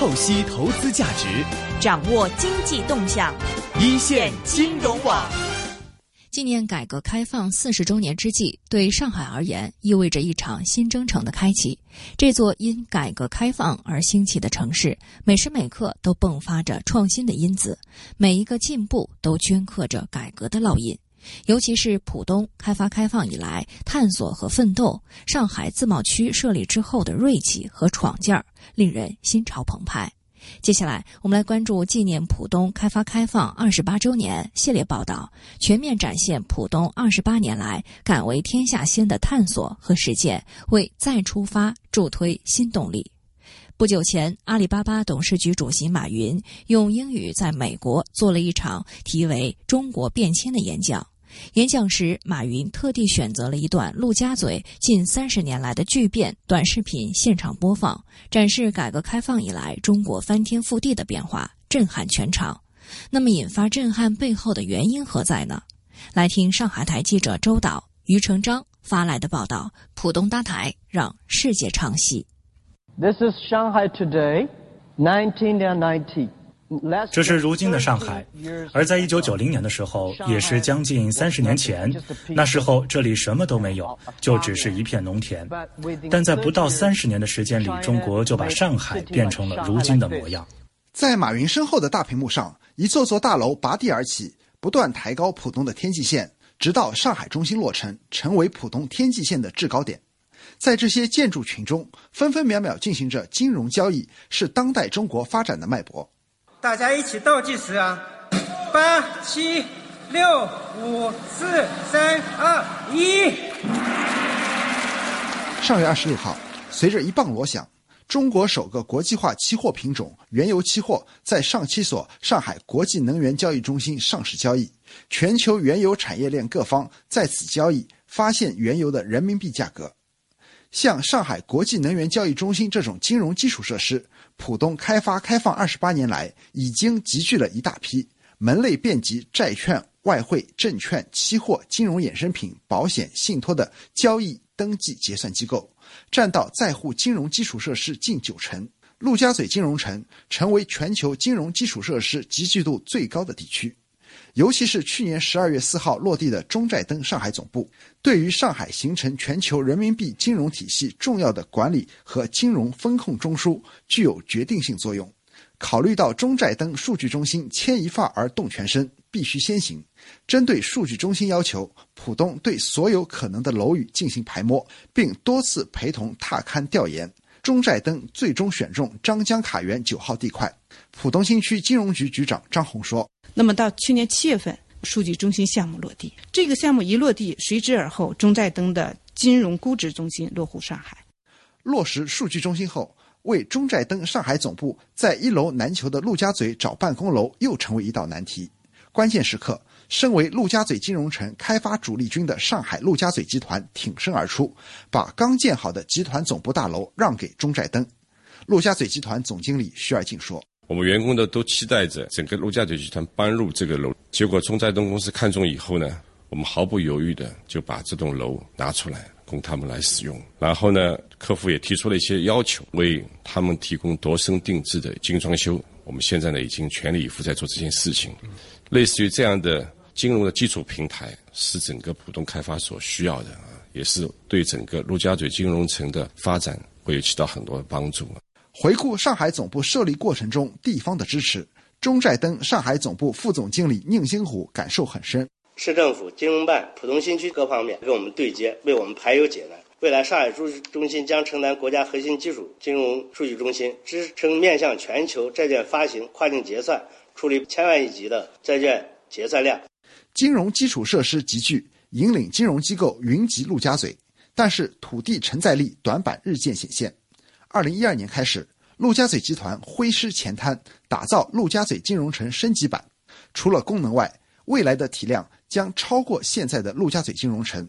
透析投资价值，掌握经济动向，一线金融网。纪念改革开放四十周年之际，对上海而言意味着一场新征程的开启。这座因改革开放而兴起的城市，每时每刻都迸发着创新的因子，每一个进步都镌刻着改革的烙印。尤其是浦东开发开放以来探索和奋斗，上海自贸区设立之后的锐气和闯劲儿，令人心潮澎湃。接下来，我们来关注纪念浦东开发开放二十八周年系列报道，全面展现浦东二十八年来敢为天下先的探索和实践，为再出发助推新动力。不久前，阿里巴巴董事局主席马云用英语在美国做了一场题为“中国变迁”的演讲。演讲时，马云特地选择了一段陆家嘴近三十年来的巨变短视频现场播放，展示改革开放以来中国翻天覆地的变化，震撼全场。那么，引发震撼背后的原因何在呢？来听上海台记者周导、于成章发来的报道：浦东搭台，让世界唱戏。This is Shanghai today, 1990. 这是如今的上海，而在一九九零年的时候，也是将近三十年前。那时候这里什么都没有，就只是一片农田。但在不到三十年的时间里，中国就把上海变成了如今的模样。在马云身后的大屏幕上，一座座大楼拔地而起，不断抬高浦东的天际线，直到上海中心落成，成为浦东天际线的制高点。在这些建筑群中，分分秒秒进行着金融交易，是当代中国发展的脉搏。大家一起倒计时啊！八七六五四三二一。上月二十六号，随着一棒锣响，中国首个国际化期货品种原油期货在上期所上海国际能源交易中心上市交易，全球原油产业链各方在此交易，发现原油的人民币价格。像上海国际能源交易中心这种金融基础设施。浦东开发开放二十八年来，已经集聚了一大批门类遍及债券、外汇、证券、期货、金融衍生品、保险、信托的交易、登记、结算机构，占到在沪金融基础设施近九成。陆家嘴金融城成为全球金融基础设施集聚度最高的地区。尤其是去年十二月四号落地的中债登上海总部，对于上海形成全球人民币金融体系重要的管理和金融风控中枢具有决定性作用。考虑到中债登数据中心牵一发而动全身，必须先行。针对数据中心要求，浦东对所有可能的楼宇进行排摸，并多次陪同踏勘调研。中债登最终选中张江卡园九号地块。浦东新区金融局局长张红说。那么到去年七月份，数据中心项目落地。这个项目一落地，随之而后，中债登的金融估值中心落户上海。落实数据中心后，为中债登上海总部在一楼难求的陆家嘴找办公楼又成为一道难题。关键时刻，身为陆家嘴金融城开发主力军的上海陆家嘴集团挺身而出，把刚建好的集团总部大楼让给中债登。陆家嘴集团总经理徐尔静说。我们员工呢都期待着整个陆家嘴集团搬入这个楼，结果中债登公司看中以后呢，我们毫不犹豫的就把这栋楼拿出来供他们来使用。然后呢，客户也提出了一些要求，为他们提供度身定制的精装修。我们现在呢已经全力以赴在做这件事情。类似于这样的金融的基础平台，是整个浦东开发所需要的啊，也是对整个陆家嘴金融城的发展会起到很多帮助。回顾上海总部设立过程中地方的支持，中债登上海总部副总经理宁星虎感受很深。市政府、金融办、浦东新区各方面跟我们对接，为我们排忧解难。未来上海数据中心将承担国家核心技术金融数据中心，支撑面向全球债券发行、跨境结算，处理千万亿级的债券结算量。金融基础设施集聚，引领金融机构云集陆家嘴，但是土地承载力短板日渐显现。二零一二年开始，陆家嘴集团挥师前滩，打造陆家嘴金融城升级版。除了功能外，未来的体量将超过现在的陆家嘴金融城。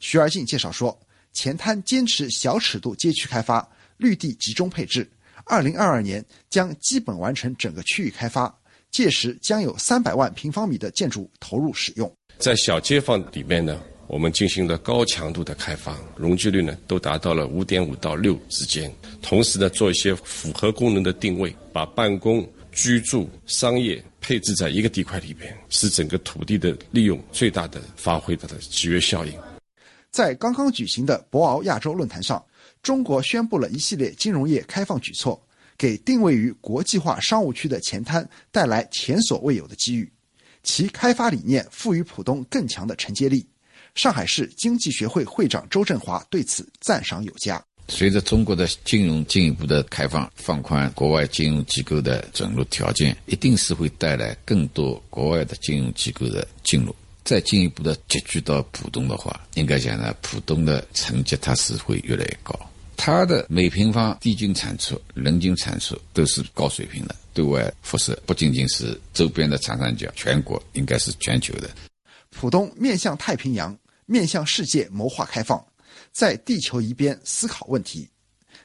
徐而进介绍说，前滩坚持小尺度街区开发，绿地集中配置。二零二二年将基本完成整个区域开发，届时将有三百万平方米的建筑投入使用。在小街坊里面呢。我们进行了高强度的开发，容积率呢都达到了五点五到六之间。同时呢，做一些复合功能的定位，把办公、居住、商业配置在一个地块里边，使整个土地的利用最大的发挥它的集约效应。在刚刚举行的博鳌亚洲论坛上，中国宣布了一系列金融业开放举措，给定位于国际化商务区的前滩带来前所未有的机遇。其开发理念赋予浦东更强的承接力。上海市经济学会会长周振华对此赞赏有加。随着中国的金融进一步的开放，放宽国外金融机构的准入条件，一定是会带来更多国外的金融机构的进入。再进一步的集聚到浦东的话，应该讲呢，浦东的成绩它是会越来越高。它的每平方地均产出、人均产出都是高水平的，对外辐射不仅仅是周边的长三角，全国应该是全球的。浦东面向太平洋。面向世界谋划开放，在地球一边思考问题。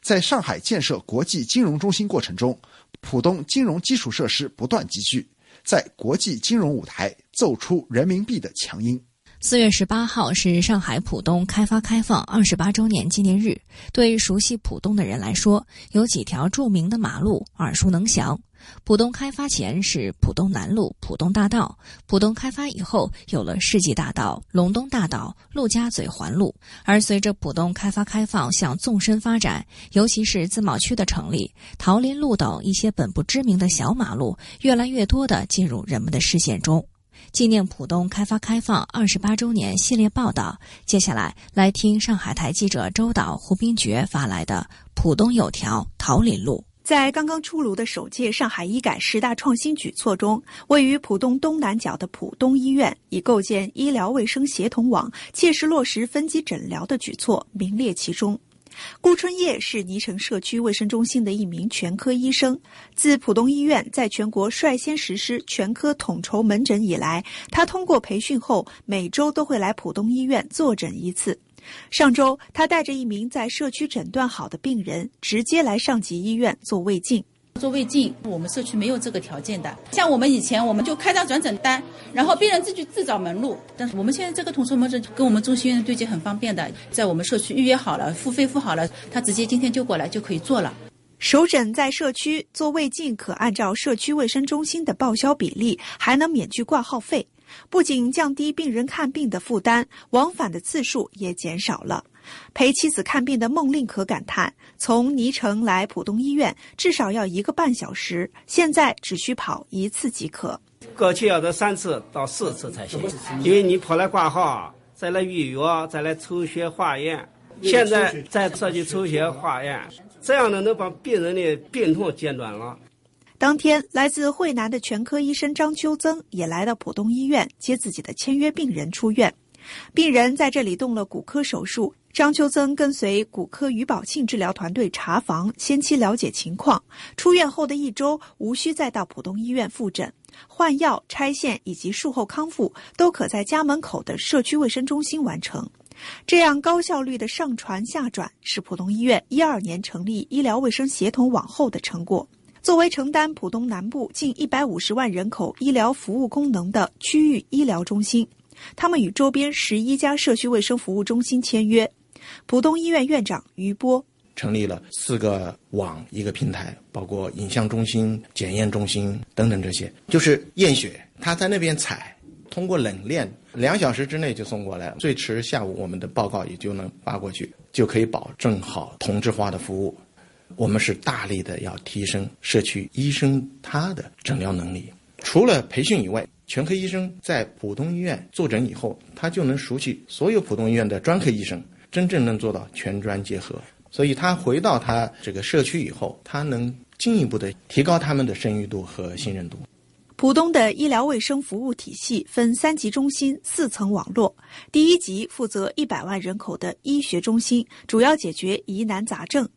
在上海建设国际金融中心过程中，浦东金融基础设施不断集聚，在国际金融舞台奏出人民币的强音。四月十八号是上海浦东开发开放二十八周年纪念日。对熟悉浦东的人来说，有几条著名的马路耳熟能详。浦东开发前是浦东南路、浦东大道，浦东开发以后有了世纪大道、龙东大道、陆家嘴环路。而随着浦东开发开放向纵深发展，尤其是自贸区的成立，桃林路等一些本不知名的小马路越来越多的进入人们的视线中。纪念浦东开发开放二十八周年系列报道，接下来来听上海台记者周导、胡冰觉发来的《浦东有条桃林路》。在刚刚出炉的首届上海医改十大创新举措中，位于浦东东南角的浦东医院，以构建医疗卫生协同网、切实落实分级诊疗的举措名列其中。顾春叶是泥城社区卫生中心的一名全科医生。自浦东医院在全国率先实施全科统筹门诊以来，他通过培训后，每周都会来浦东医院坐诊一次。上周，他带着一名在社区诊断好的病人，直接来上级医院做胃镜。做胃镜，我们社区没有这个条件的。像我们以前，我们就开张转诊单，然后病人自己自找门路。但是我们现在这个统筹门诊跟我们中心医院对接很方便的，在我们社区预约好了，付费付好了，他直接今天就过来就可以做了。首诊在社区做胃镜，可按照社区卫生中心的报销比例，还能免去挂号费。不仅降低病人看病的负担，往返的次数也减少了。陪妻子看病的孟令可感叹：“从泥城来浦东医院至少要一个半小时，现在只需跑一次即可。过去要得三次到四次才行，因为你跑来挂号，再来预约，再来抽血化验，现在再设计抽血化验，这样呢能把病人的病痛减短了。”当天，来自惠南的全科医生张秋增也来到浦东医院接自己的签约病人出院。病人在这里动了骨科手术，张秋增跟随骨科于宝庆治疗团队查房，先期了解情况。出院后的一周，无需再到浦东医院复诊，换药、拆线以及术后康复都可在家门口的社区卫生中心完成。这样高效率的上传下转，是浦东医院一二年成立医疗卫生协同网后的成果。作为承担浦东南部近一百五十万人口医疗服务功能的区域医疗中心，他们与周边十一家社区卫生服务中心签约。浦东医院院长于波成立了四个网一个平台，包括影像中心、检验中心等等这些，就是验血，他在那边采，通过冷链两小时之内就送过来，最迟下午我们的报告也就能发过去，就可以保证好同质化的服务。我们是大力的要提升社区医生他的诊疗能力。除了培训以外，全科医生在普通医院坐诊以后，他就能熟悉所有普通医院的专科医生，真正能做到全专结合。所以他回到他这个社区以后，他能进一步的提高他们的声誉度和信任度。浦东的医疗卫生服务体系分三级中心、四层网络。第一级负责一百万人口的医学中心，主要解决疑难杂症。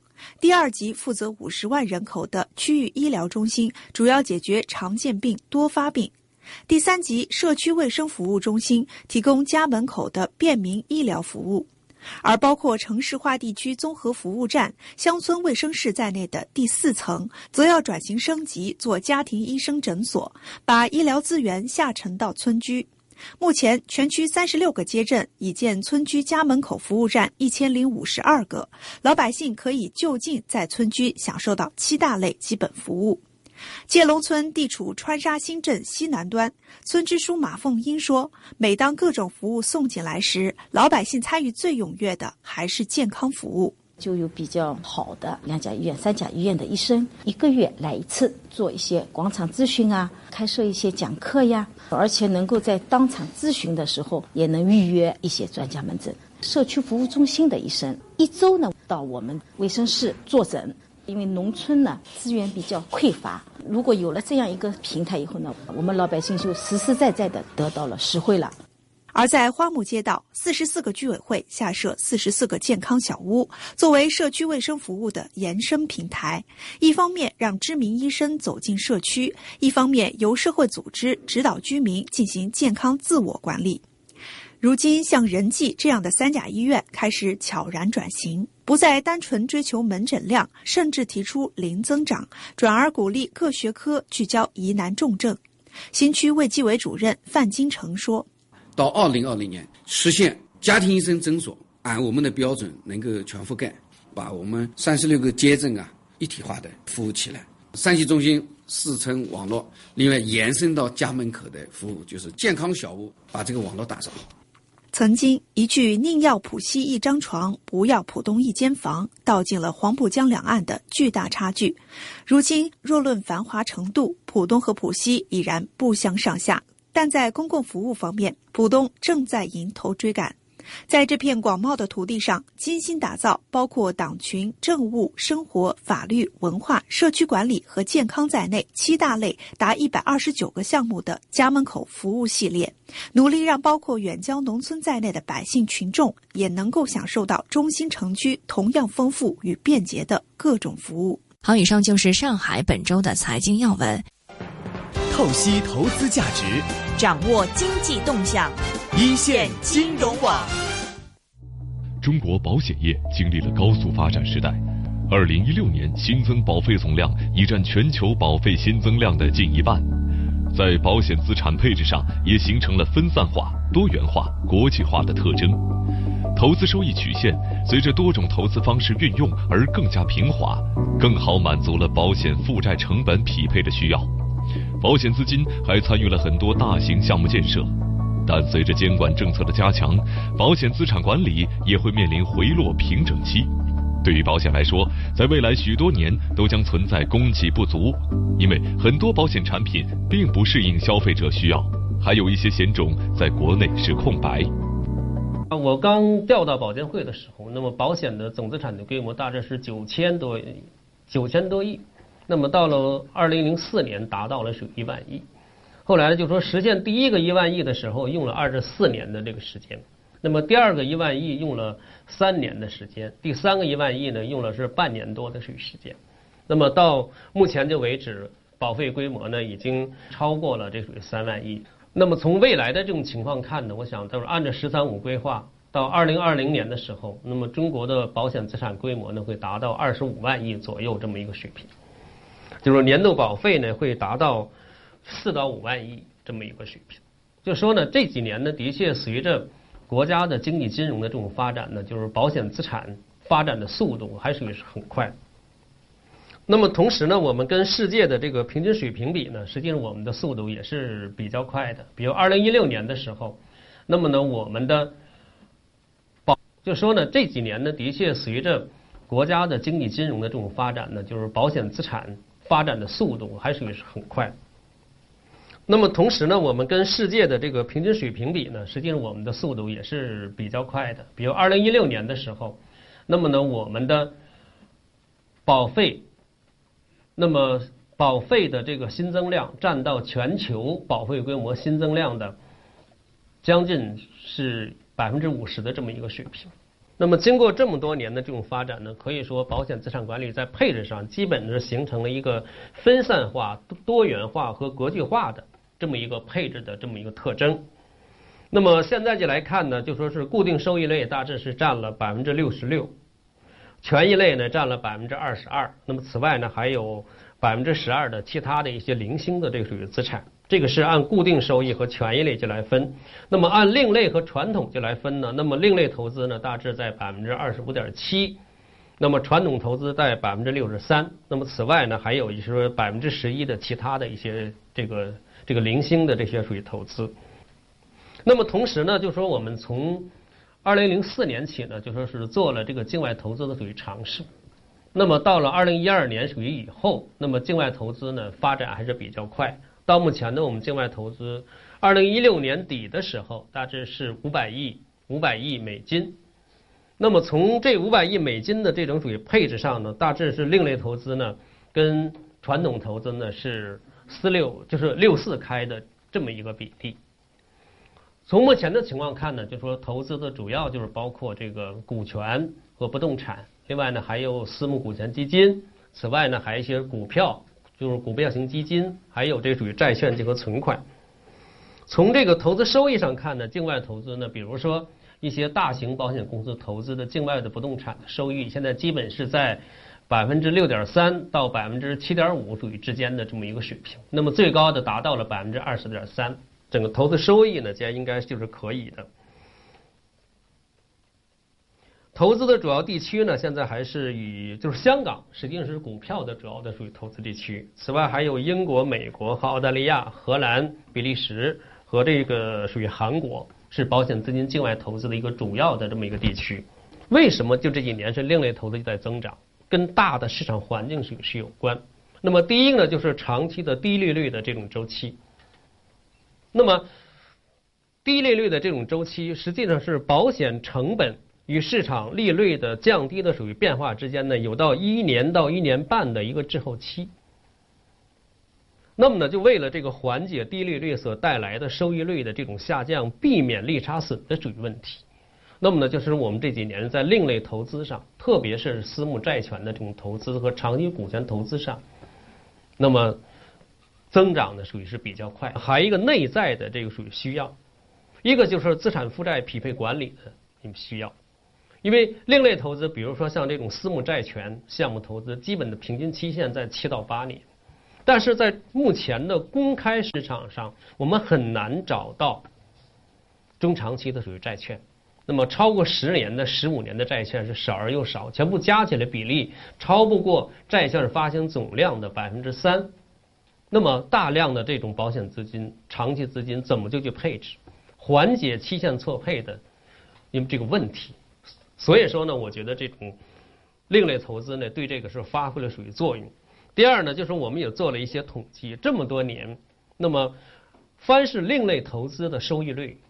第二级负责五十万人口的区域医疗中心，主要解决常见病、多发病；第三级社区卫生服务中心提供家门口的便民医疗服务，而包括城市化地区综合服务站、乡村卫生室在内的第四层，则要转型升级做家庭医生诊所，把医疗资源下沉到村居。目前，全区三十六个街镇已建村居家门口服务站一千零五十二个，老百姓可以就近在村居享受到七大类基本服务。界龙村地处川沙新镇西南端，村支书马凤英说：“每当各种服务送进来时，老百姓参与最踊跃的还是健康服务。”就有比较好的两甲医院、三甲医院的医生，一个月来一次，做一些广场咨询啊，开设一些讲课呀，而且能够在当场咨询的时候，也能预约一些专家门诊。社区服务中心的医生一周呢到我们卫生室坐诊，因为农村呢资源比较匮乏，如果有了这样一个平台以后呢，我们老百姓就实实在在的得到了实惠了。而在花木街道，四十四个居委会下设四十四个健康小屋，作为社区卫生服务的延伸平台。一方面让知名医生走进社区，一方面由社会组织指导居民进行健康自我管理。如今，像仁济这样的三甲医院开始悄然转型，不再单纯追求门诊量，甚至提出零增长，转而鼓励各学科聚焦疑难重症。新区卫计委主任范金成说。到二零二零年，实现家庭医生诊所按我们的标准能够全覆盖，把我们三十六个街镇啊一体化的服务起来。山西中心四层网络，另外延伸到家门口的服务，就是健康小屋，把这个网络打造好。曾经一句“宁要浦西一张床，不要浦东一间房”，道尽了黄浦江两岸的巨大差距。如今，若论繁华程度，浦东和浦西已然不相上下。但在公共服务方面，浦东正在迎头追赶。在这片广袤的土地上，精心打造包括党群、政务、生活、法律、文化、社区管理和健康在内七大类达一百二十九个项目的家门口服务系列，努力让包括远郊农村在内的百姓群众也能够享受到中心城区同样丰富与便捷的各种服务。好，以上就是上海本周的财经要闻。透析投资价值，掌握经济动向，一线金融网。中国保险业经历了高速发展时代，二零一六年新增保费总量已占全球保费新增量的近一半，在保险资产配置上也形成了分散化、多元化、国际化的特征。投资收益曲线随着多种投资方式运用而更加平滑，更好满足了保险负债成本匹配的需要。保险资金还参与了很多大型项目建设，但随着监管政策的加强，保险资产管理也会面临回落平整期。对于保险来说，在未来许多年都将存在供给不足，因为很多保险产品并不适应消费者需要，还有一些险种在国内是空白。啊我刚调到保监会的时候，那么保险的总资产的规模大致是九千多九千多亿。那么到了二零零四年，达到了是一万亿。后来呢，就说实现第一个一万亿的时候，用了二十四年的这个时间。那么第二个一万亿用了三年的时间，第三个一万亿呢，用了是半年多的这个时间。那么到目前的为止，保费规模呢，已经超过了这属于三万亿。那么从未来的这种情况看呢，我想都是按照“十三五”规划，到二零二零年的时候，那么中国的保险资产规模呢，会达到二十五万亿左右这么一个水平。就是年度保费呢会达到四到五万亿这么一个水平，就说呢这几年呢的确随着国家的经济金融的这种发展呢，就是保险资产发展的速度还属于是很快。那么同时呢，我们跟世界的这个平均水平比呢，实际上我们的速度也是比较快的。比如二零一六年的时候，那么呢我们的保就说呢这几年呢的确随着国家的经济金融的这种发展呢，就是保险资产。发展的速度还属于是很快。那么同时呢，我们跟世界的这个平均水平比呢，实际上我们的速度也是比较快的。比如二零一六年的时候，那么呢，我们的保费，那么保费的这个新增量占到全球保费规模新增量的将近是百分之五十的这么一个水平。那么，经过这么多年的这种发展呢，可以说保险资产管理在配置上基本是形成了一个分散化、多元化和国际化的这么一个配置的这么一个特征。那么现在就来看呢，就说是固定收益类大致是占了百分之六十六，权益类呢占了百分之二十二。那么此外呢，还有百分之十二的其他的一些零星的这个属于资产。这个是按固定收益和权益类就来分。那么按另类和传统就来分呢？那么另类投资呢，大致在百分之二十五点七，那么传统投资在百分之六十三。那么此外呢，还有一些百分之十一的其他的一些这个这个零星的这些属于投资。那么同时呢，就说我们从二零零四年起呢，就说是做了这个境外投资的属于尝试。那么到了二零一二年属于以后，那么境外投资呢发展还是比较快。到目前呢，我们境外投资，二零一六年底的时候，大致是五百亿五百亿美金。那么从这五百亿美金的这种属于配置上呢，大致是另类投资呢跟传统投资呢是四六就是六四开的这么一个比例。从目前的情况看呢，就说投资的主要就是包括这个股权和不动产，另外呢还有私募股权基金，此外呢还有一些股票。就是股票型基金，还有这属于债券结合存款。从这个投资收益上看呢，境外投资呢，比如说一些大型保险公司投资的境外的不动产的收益，现在基本是在百分之六点三到百分之七点五属于之间的这么一个水平。那么最高的达到了百分之二十点三，整个投资收益呢，这应该就是可以的。投资的主要地区呢，现在还是以就是香港，实际上是股票的主要的属于投资地区。此外，还有英国、美国和澳大利亚、荷兰、比利时和这个属于韩国，是保险资金境外投资的一个主要的这么一个地区。为什么就这几年是另类投资在增长？跟大的市场环境是是有关。那么第一呢，就是长期的低利率的这种周期。那么低利率的这种周期，实际上是保险成本。与市场利率的降低的属于变化之间呢，有到一年到一年半的一个滞后期。那么呢，就为了这个缓解低利率所带来的收益率的这种下降，避免利差损的属于问题。那么呢，就是我们这几年在另类投资上，特别是私募债权的这种投资和长期股权投资上，那么增长呢属于是比较快。还一个内在的这个属于需要，一个就是资产负债匹配管理的需要。因为另类投资，比如说像这种私募债权项目投资，基本的平均期限在七到八年，但是在目前的公开市场上，我们很难找到中长期的属于债券。那么超过十年的、十五年的债券是少而又少，全部加起来比例超不过债券发行总量的百分之三。那么大量的这种保险资金、长期资金怎么就去配置，缓解期限错配的因为这个问题？所以说呢，我觉得这种另类投资呢，对这个是发挥了属于作用。第二呢，就是我们也做了一些统计，这么多年，那么凡是另类投资的收益率，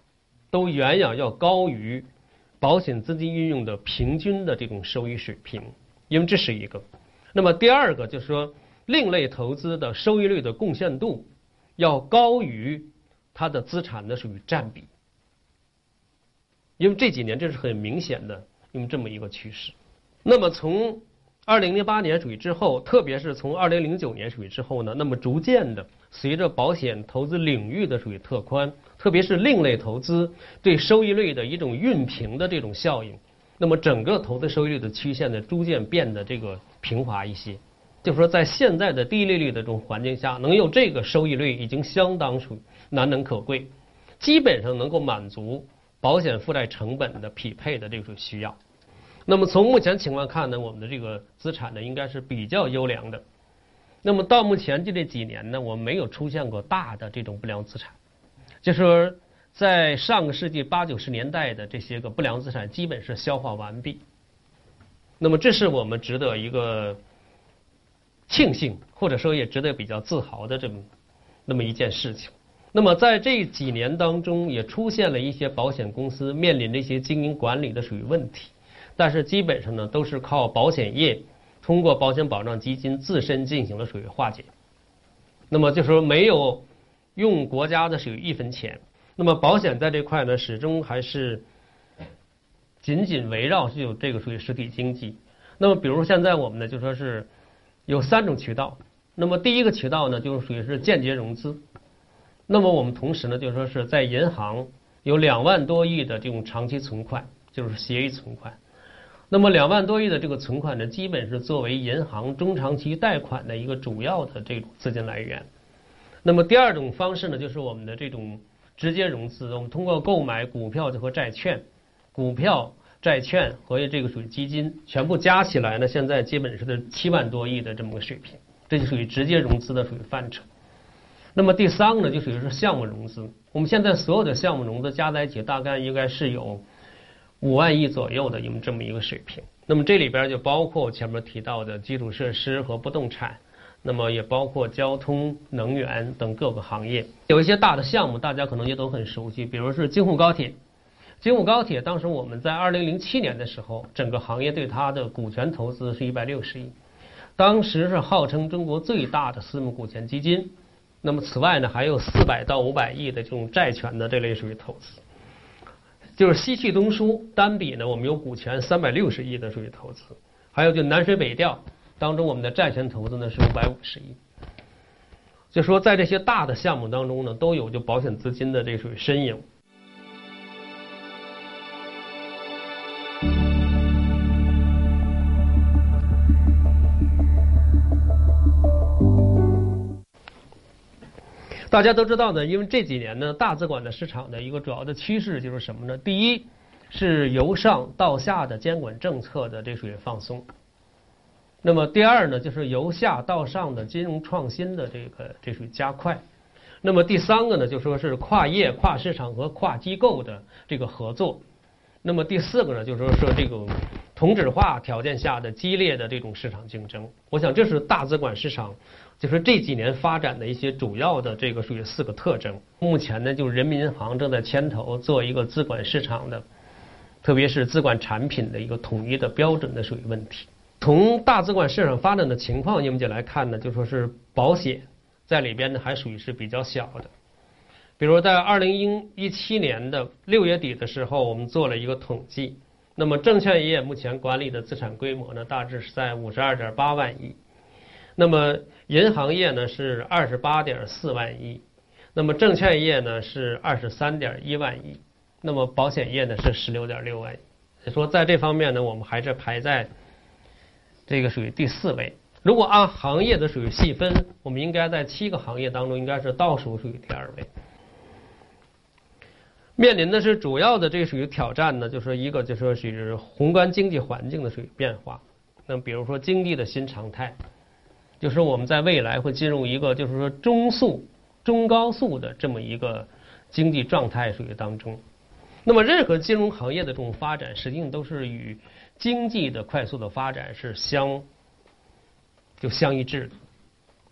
都远远要高于保险资金运用的平均的这种收益水平，因为这是一个。那么第二个就是说，另类投资的收益率的贡献度要高于它的资产的属于占比，因为这几年这是很明显的。用这么一个趋势，那么从二零零八年属于之后，特别是从二零零九年属于之后呢，那么逐渐的随着保险投资领域的属于拓宽，特别是另类投资对收益率的一种熨平的这种效应，那么整个投资收益率的曲线呢，逐渐变得这个平滑一些。就是说，在现在的低利率的这种环境下，能有这个收益率已经相当属难能可贵，基本上能够满足。保险负债成本的匹配的这种需要，那么从目前情况看呢，我们的这个资产呢应该是比较优良的。那么到目前就这几年呢，我们没有出现过大的这种不良资产，就说在上个世纪八九十年代的这些个不良资产基本是消化完毕。那么这是我们值得一个庆幸，或者说也值得比较自豪的这么那么一件事情。那么在这几年当中，也出现了一些保险公司面临这些经营管理的属于问题，但是基本上呢都是靠保险业通过保险保障基金自身进行了属于化解。那么就说没有用国家的属于一分钱。那么保险在这块呢，始终还是紧紧围绕是有这个属于实体经济。那么比如现在我们呢就说是有三种渠道。那么第一个渠道呢，就是属于是间接融资。那么我们同时呢，就是说是在银行有两万多亿的这种长期存款，就是协议存款。那么两万多亿的这个存款呢，基本是作为银行中长期贷款的一个主要的这种资金来源。那么第二种方式呢，就是我们的这种直接融资，我们通过购买股票和债券，股票、债券和这个属于基金，全部加起来呢，现在基本是在七万多亿的这么个水平，这就属于直接融资的属于范畴。那么第三个呢，就属于是项目融资。我们现在所有的项目融资加在一起，大概应该是有五万亿左右的有这么一个水平。那么这里边就包括前面提到的基础设施和不动产。那么也包括交通、能源等各个行业，有一些大的项目，大家可能也都很熟悉，比如是京沪高铁。京沪高铁当时我们在二零零七年的时候，整个行业对它的股权投资是一百六十亿，当时是号称中国最大的私募股权基金。那么此外呢，还有四百到五百亿的这种债权的这类属于投资，就是西气东输单笔呢，我们有股权三百六十亿的属于投资，还有就南水北调。当中，我们的债权投资呢是五百五十亿，就说在这些大的项目当中呢，都有就保险资金的这属于身影。大家都知道呢，因为这几年呢，大资管的市场的一个主要的趋势就是什么呢？第一是由上到下的监管政策的这属于放松。那么第二呢，就是由下到上的金融创新的这个这属于加快。那么第三个呢，就说是跨业、跨市场和跨机构的这个合作。那么第四个呢，就是说是这个同质化条件下的激烈的这种市场竞争。我想这是大资管市场就是这几年发展的一些主要的这个属于四个特征。目前呢，就是人民银行正在牵头做一个资管市场的，特别是资管产品的一个统一的标准的属于问题。从大资管市场发展的情况，我们就来看呢，就说是保险在里边呢还属于是比较小的。比如在二零一七年的六月底的时候，我们做了一个统计，那么证券业目前管理的资产规模呢，大致是在五十二点八万亿，那么银行业呢是二十八点四万亿，那么证券业呢是二十三点一万亿，那么保险业呢是十六点六万亿。说在这方面呢，我们还是排在。这个属于第四位。如果按行业的属于细分，我们应该在七个行业当中应该是倒数属于第二位。面临的是主要的这属于挑战呢，就是一个就说是宏观经济环境的属于变化。那比如说经济的新常态，就是我们在未来会进入一个就是说中速、中高速的这么一个经济状态属于当中。那么任何金融行业的这种发展，实际上都是与经济的快速的发展是相就相一致的，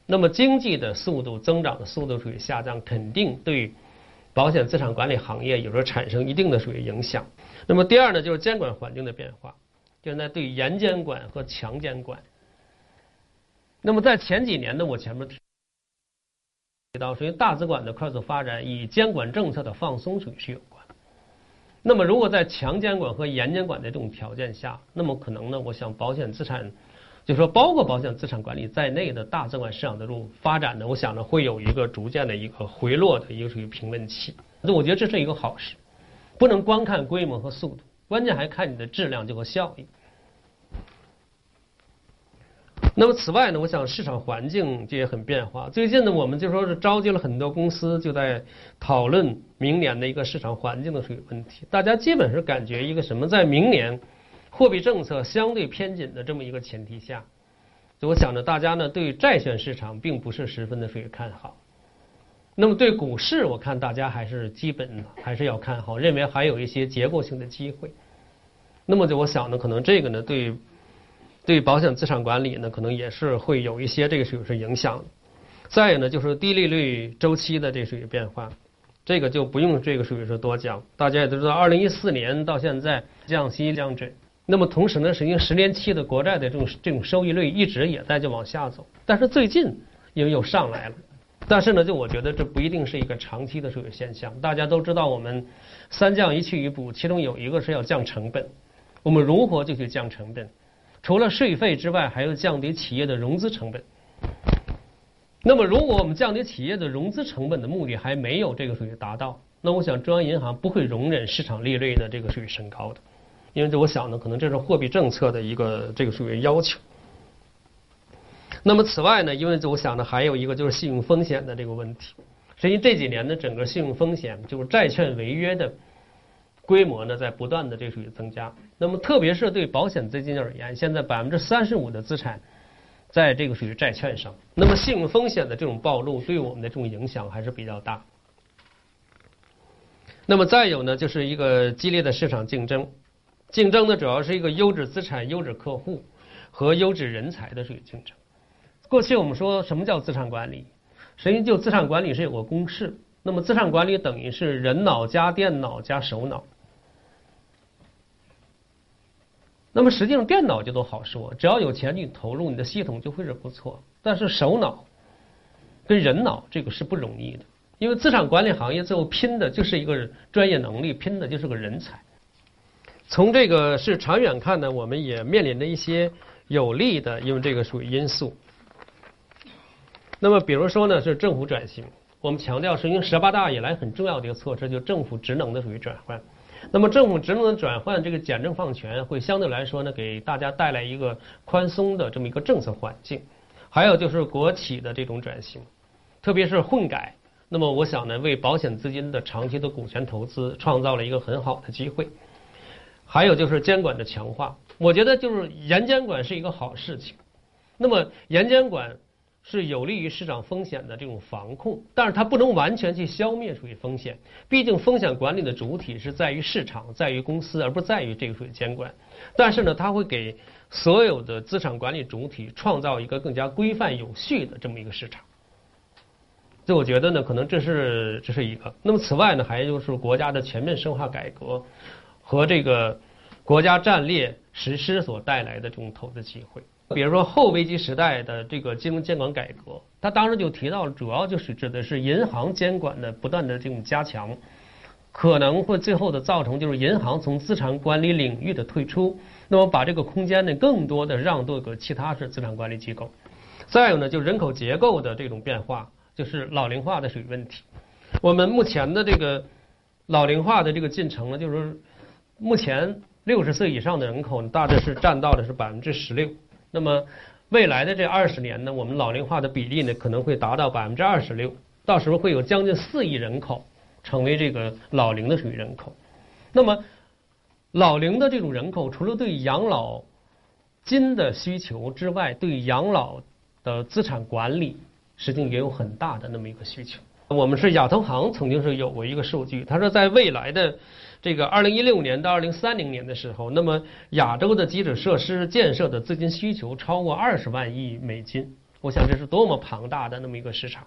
那么经济的速度增长的速度属于下降，肯定对保险资产管理行业有时候产生一定的属于影响。那么第二呢，就是监管环境的变化，现在对严监管和强监管。那么在前几年呢，我前面提到，属于大资管的快速发展与监管政策的放松属于是有关。那么，如果在强监管和严监管的这种条件下，那么可能呢，我想保险资产，就是说包括保险资产管理在内的大资管市场的这种发展呢，我想呢会有一个逐渐的一个回落的一个属于平稳期。那我觉得这是一个好事，不能光看规模和速度，关键还看你的质量就和效益。那么此外呢，我想市场环境这也很变化。最近呢，我们就说是召集了很多公司，就在讨论明年的一个市场环境的这个问题。大家基本是感觉一个什么，在明年货币政策相对偏紧的这么一个前提下，就我想着大家呢对债券市场并不是十分的属于看好。那么对股市，我看大家还是基本还是要看好，认为还有一些结构性的机会。那么就我想呢，可能这个呢对。对保险资产管理呢，可能也是会有一些这个属于是影响。再有呢，就是低利率周期的这属于变化，这个就不用这个属于是多讲。大家也都知道，二零一四年到现在降息降准，那么同时呢，实际上十年期的国债的这种这种收益率一直也在就往下走，但是最近又又上来了。但是呢，就我觉得这不一定是一个长期的属于现象。大家都知道，我们三降一去一补，其中有一个是要降成本，我们如何就去降成本？除了税费之外，还要降低企业的融资成本。那么，如果我们降低企业的融资成本的目的还没有这个属于达到，那我想中央银行不会容忍市场利率的这个属于升高的，因为这我想呢，可能这是货币政策的一个这个属于要求。那么此外呢，因为这我想呢，还有一个就是信用风险的这个问题。实际这几年呢，整个信用风险就是债券违约的规模呢，在不断的这属于增加。那么特别是对保险资金而言，现在百分之三十五的资产在这个属于债券上。那么信用风险的这种暴露，对我们的这种影响还是比较大。那么再有呢，就是一个激烈的市场竞争，竞争呢主要是一个优质资产、优质客户和优质人才的这个竞争。过去我们说什么叫资产管理？实际就资产管理是有个公式，那么资产管理等于是人脑加电脑加手脑。那么实际上电脑就都好说，只要有钱你投入，你的系统就会是不错。但是手脑跟人脑这个是不容易的，因为资产管理行业最后拼的就是一个专业能力，拼的就是个人才。从这个是长远看呢，我们也面临着一些有利的，因为这个属于因素。那么，比如说呢，是政府转型，我们强调是因为十八大以来很重要的一个措施，就政府职能的属于转换。那么，政府职能的转换，这个简政放权，会相对来说呢，给大家带来一个宽松的这么一个政策环境。还有就是国企的这种转型，特别是混改，那么我想呢，为保险资金的长期的股权投资创造了一个很好的机会。还有就是监管的强化，我觉得就是严监管是一个好事情。那么严监管。是有利于市场风险的这种防控，但是它不能完全去消灭属于风险。毕竟风险管理的主体是在于市场，在于公司，而不在于这个属于监管。但是呢，它会给所有的资产管理主体创造一个更加规范有序的这么一个市场。就我觉得呢，可能这是这是一个。那么此外呢，还就是国家的全面深化改革和这个国家战略实施所带来的这种投资机会。比如说后危机时代的这个金融监管改革，他当时就提到了，主要就是指的是银行监管的不断的这种加强，可能会最后的造成就是银行从资产管理领域的退出，那么把这个空间呢更多的让渡给其他是资产管理机构。再有呢，就人口结构的这种变化，就是老龄化的水问题。我们目前的这个老龄化的这个进程呢，就是目前六十岁以上的人口大致是占到的是百分之十六。那么，未来的这二十年呢，我们老龄化的比例呢可能会达到百分之二十六，到时候会有将近四亿人口成为这个老龄的属于人口。那么，老龄的这种人口，除了对养老金的需求之外，对养老的资产管理，实际上也有很大的那么一个需求。我们是亚投行曾经是有过一个数据，他说在未来的。这个二零一六年到二零三零年的时候，那么亚洲的基础设施建设的资金需求超过二十万亿美金，我想这是多么庞大的那么一个市场。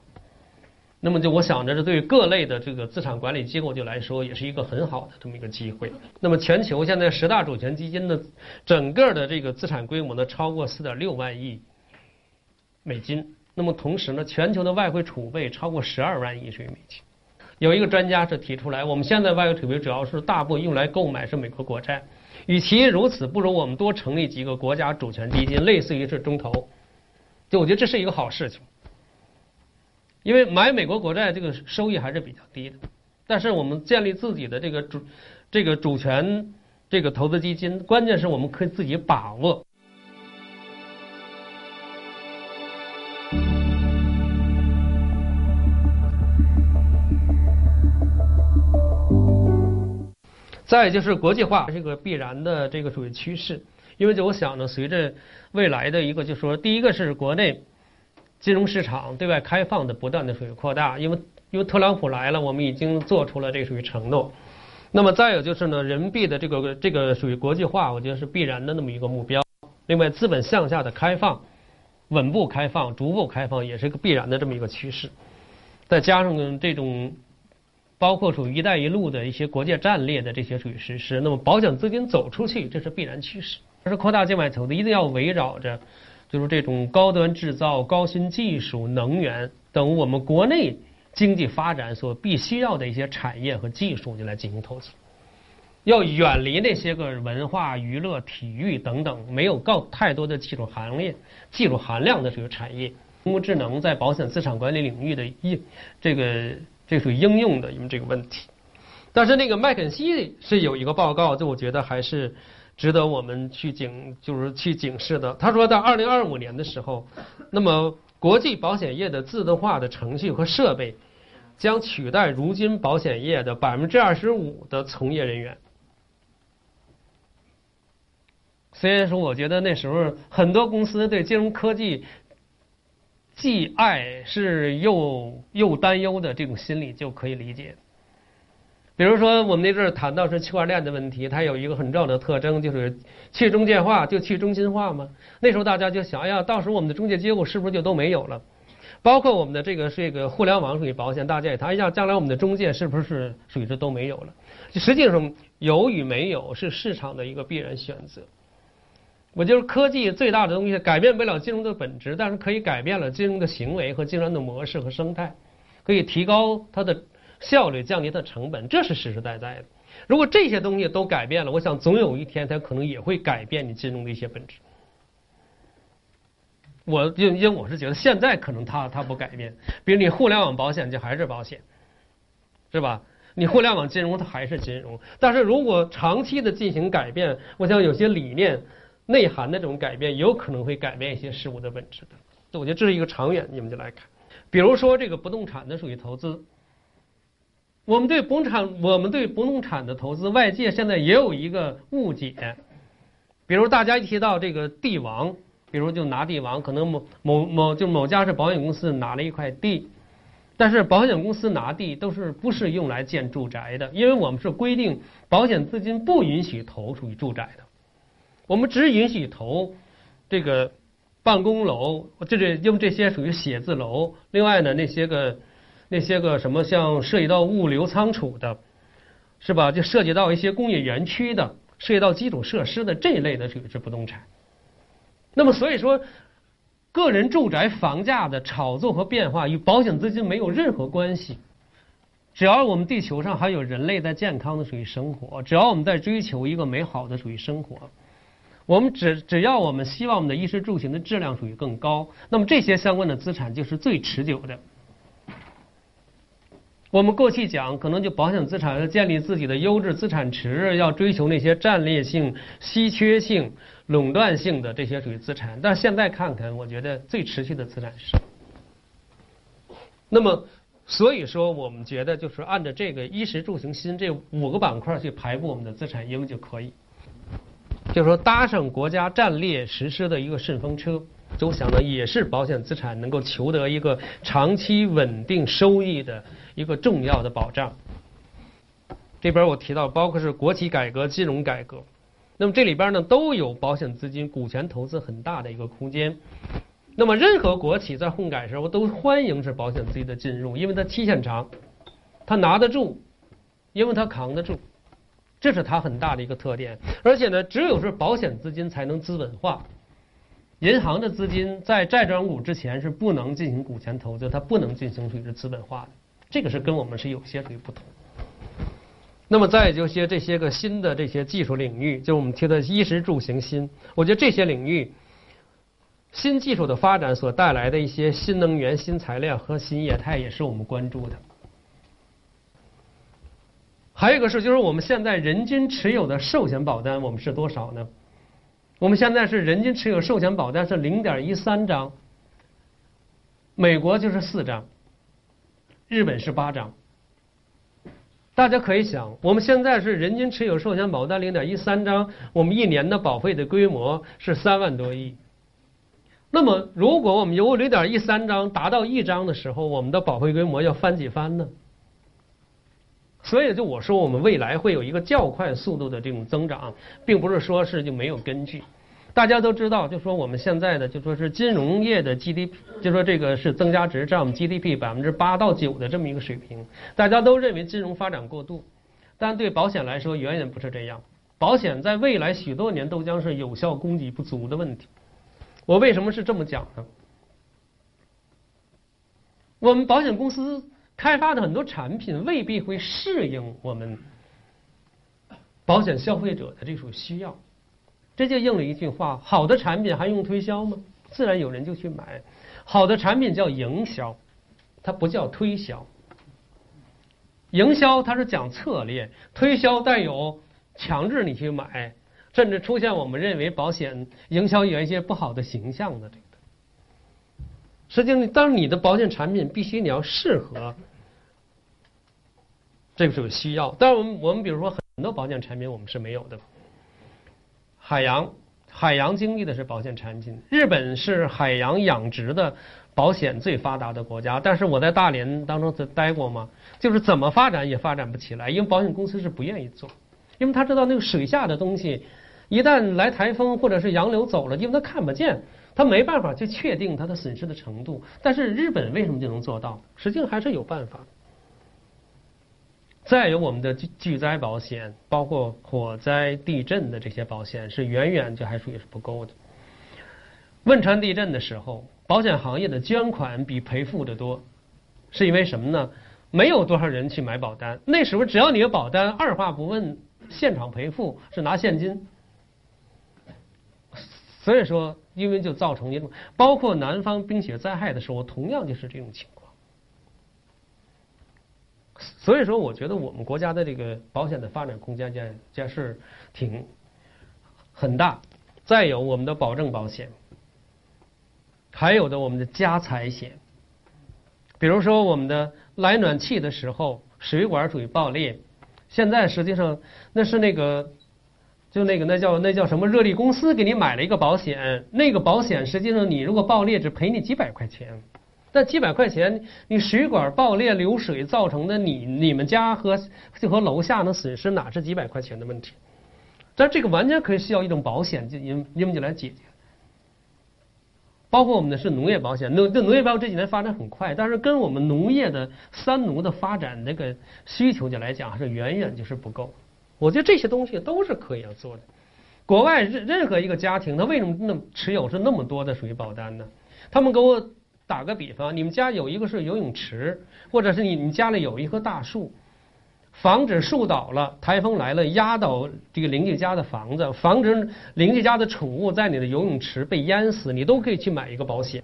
那么就我想着，这对于各类的这个资产管理机构就来说，也是一个很好的这么一个机会。那么全球现在十大主权基金的整个的这个资产规模呢，超过四点六万亿美金。那么同时呢，全球的外汇储备超过十二万亿美金。有一个专家是提出来，我们现在外汇储备主要是大部分用来购买是美国国债，与其如此，不如我们多成立几个国家主权基金，类似于是中投。就我觉得这是一个好事情，因为买美国国债这个收益还是比较低的，但是我们建立自己的这个主这个主权这个投资基金，关键是我们可以自己把握。再就是国际化这个必然的这个属于趋势，因为就我想呢，随着未来的一个就是说，第一个是国内金融市场对外开放的不断的属于扩大，因为因为特朗普来了，我们已经做出了这个属于承诺。那么再有就是呢，人民币的这个这个属于国际化，我觉得是必然的那么一个目标。另外，资本向下的开放，稳步开放、逐步开放，也是一个必然的这么一个趋势。再加上这种。包括属于“一带一路”的一些国际战略的这些属于实施，那么保险资金走出去，这是必然趋势。但是扩大境外投资一定要围绕着，就是这种高端制造、高新技术、能源等我们国内经济发展所必须要的一些产业和技术就来进行投资，要远离那些个文化娱乐、体育等等没有高太多的技术含量、技术含量的这个产业。人工智能在保险资产管理领域的应这个。这属于应用的，因为这个问题。但是那个麦肯锡是有一个报告，就我觉得还是值得我们去警，就是去警示的。他说在二零二五年的时候，那么国际保险业的自动化的程序和设备将取代如今保险业的百分之二十五的从业人员。虽然说，我觉得那时候很多公司对金融科技既爱是又又担忧的这种心理就可以理解。比如说，我们那阵儿谈到是区块链的问题，它有一个很重要的特征，就是去中介化，就去中心化嘛。那时候大家就想，哎呀，到时候我们的中介机构是不是就都没有了？包括我们的这个这个互联网属于保险，大家也谈，哎呀，将来我们的中介是不是属于这都没有了？实际上，有与没有是市场的一个必然选择。我就是科技最大的东西，改变不了金融的本质，但是可以改变了金融的行为和金融的模式和生态，可以提高它的。效率降低它的成本，这是实实在在的。如果这些东西都改变了，我想总有一天它可能也会改变你金融的一些本质。我因因我是觉得现在可能它它不改变，比如你互联网保险就还是保险，是吧？你互联网金融它还是金融。但是如果长期的进行改变，我想有些理念内涵的这种改变，有可能会改变一些事物的本质的。我觉得这是一个长远，你们就来看，比如说这个不动产的属于投资。我们对不动产，我们对不动产的投资，外界现在也有一个误解。比如大家一提到这个地王，比如就拿地王，可能某某某就某家是保险公司拿了一块地，但是保险公司拿地都是不是用来建住宅的，因为我们是规定保险资金不允许投属于住宅的，我们只允许投这个办公楼，这这因为这些属于写字楼，另外呢那些个。那些个什么像涉及到物流仓储的，是吧？就涉及到一些工业园区的，涉及到基础设施的这一类的，属于是不动产。那么所以说，个人住宅房价的炒作和变化与保险资金没有任何关系。只要我们地球上还有人类在健康的属于生活，只要我们在追求一个美好的属于生活，我们只只要我们希望我们的衣食住行的质量属于更高，那么这些相关的资产就是最持久的。我们过去讲，可能就保险资产要建立自己的优质资产池，要追求那些战略性、稀缺性、垄断性的这些属于资产。但现在看看，我觉得最持续的资产是。那么，所以说，我们觉得就是按照这个衣食住行新这五个板块去排布我们的资产，应用就可以。就是说，搭上国家战略实施的一个顺风车，周想呢，也是保险资产能够求得一个长期稳定收益的。一个重要的保障。这边我提到，包括是国企改革、金融改革，那么这里边呢都有保险资金、股权投资很大的一个空间。那么任何国企在混改时候都欢迎是保险资金的进入，因为它期限长，它拿得住，因为它扛得住，这是它很大的一个特点。而且呢，只有是保险资金才能资本化，银行的资金在债转股之前是不能进行股权投资，它不能进行属于资本化的。这个是跟我们是有些属于不同。那么再就些这些个新的这些技术领域，就我们提的衣食住行新，我觉得这些领域新技术的发展所带来的一些新能源、新材料和新业态，也是我们关注的。还有一个是，就是我们现在人均持有的寿险保单，我们是多少呢？我们现在是人均持有寿险保单是零点一三张，美国就是四张。日本是八张，大家可以想，我们现在是人均持有寿险保单零点一三张，我们一年的保费的规模是三万多亿。那么，如果我们由零点一三张达到一张的时候，我们的保费规模要翻几番呢？所以，就我说，我们未来会有一个较快速度的这种增长，并不是说是就没有根据。大家都知道，就说我们现在的就说是金融业的 GDP，就说这个是增加值占我们 GDP 百分之八到九的这么一个水平。大家都认为金融发展过度，但对保险来说远远不是这样。保险在未来许多年都将是有效供给不足的问题。我为什么是这么讲呢？我们保险公司开发的很多产品未必会适应我们保险消费者的这种需要。这就应了一句话：好的产品还用推销吗？自然有人就去买。好的产品叫营销，它不叫推销。营销它是讲策略，推销带有强制你去买，甚至出现我们认为保险营销有一些不好的形象的这个。实际上，当你的保险产品必须你要适合，这个是有需要。但是我们我们比如说很多保险产品我们是没有的。海洋海洋经历的是保险产品，日本是海洋养殖的保险最发达的国家。但是我在大连当中待过嘛，就是怎么发展也发展不起来，因为保险公司是不愿意做，因为他知道那个水下的东西。一旦来台风或者是洋流走了，因为他看不见，他没办法去确定它的损失的程度。但是日本为什么就能做到？实际上还是有办法。再有我们的巨灾保险，包括火灾、地震的这些保险，是远远就还属于是不够的。汶川地震的时候，保险行业的捐款比赔付的多，是因为什么呢？没有多少人去买保单。那时候只要你有保单，二话不问，现场赔付是拿现金。所以说，因为就造成一种，包括南方冰雪灾害的时候，同样就是这种情况。所以说，我觉得我们国家的这个保险的发展空间将将是挺很大。再有我们的保证保险，还有的我们的家财险，比如说我们的来暖气的时候，水管属于爆裂，现在实际上那是那个。就那个，那叫那叫什么？热力公司给你买了一个保险，那个保险实际上你如果爆裂只赔你几百块钱，那几百块钱你水管爆裂流水造成的你你们家和就和楼下的损失哪是几百块钱的问题？但这个完全可以需要一种保险就因因为就来解决。包括我们的是农业保险，农这农业保险这几年发展很快，但是跟我们农业的三农的发展那个需求就来讲是远远就是不够。我觉得这些东西都是可以要做的。国外任任何一个家庭，他为什么那么持有是那么多的属于保单呢？他们给我打个比方，你们家有一个是游泳池，或者是你你家里有一棵大树，防止树倒了，台风来了压倒这个邻居家的房子，防止邻居家的宠物在你的游泳池被淹死，你都可以去买一个保险。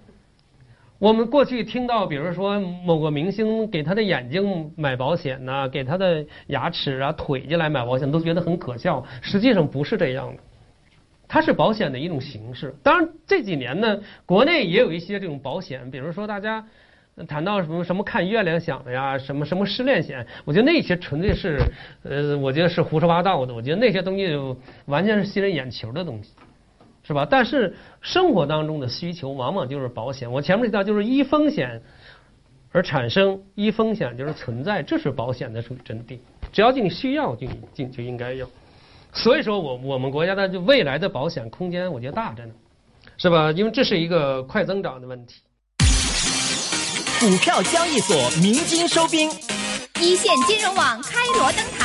我们过去听到，比如说某个明星给他的眼睛买保险呐，给他的牙齿啊、腿进来买保险，都觉得很可笑。实际上不是这样的，它是保险的一种形式。当然这几年呢，国内也有一些这种保险，比如说大家谈到什么什么看月亮想的呀，什么什么失恋险，我觉得那些纯粹是，呃，我觉得是胡说八道的。我觉得那些东西完全是吸人眼球的东西。是吧？但是生活当中的需求往往就是保险。我前面提到就是一风险而产生，一风险就是存在，这是保险的属于真谛。只要你需要，就就就应该有。所以说我我们国家的就未来的保险空间，我觉得大着呢，是吧？因为这是一个快增长的问题。股票交易所鸣金收兵，一线金融网开锣登台。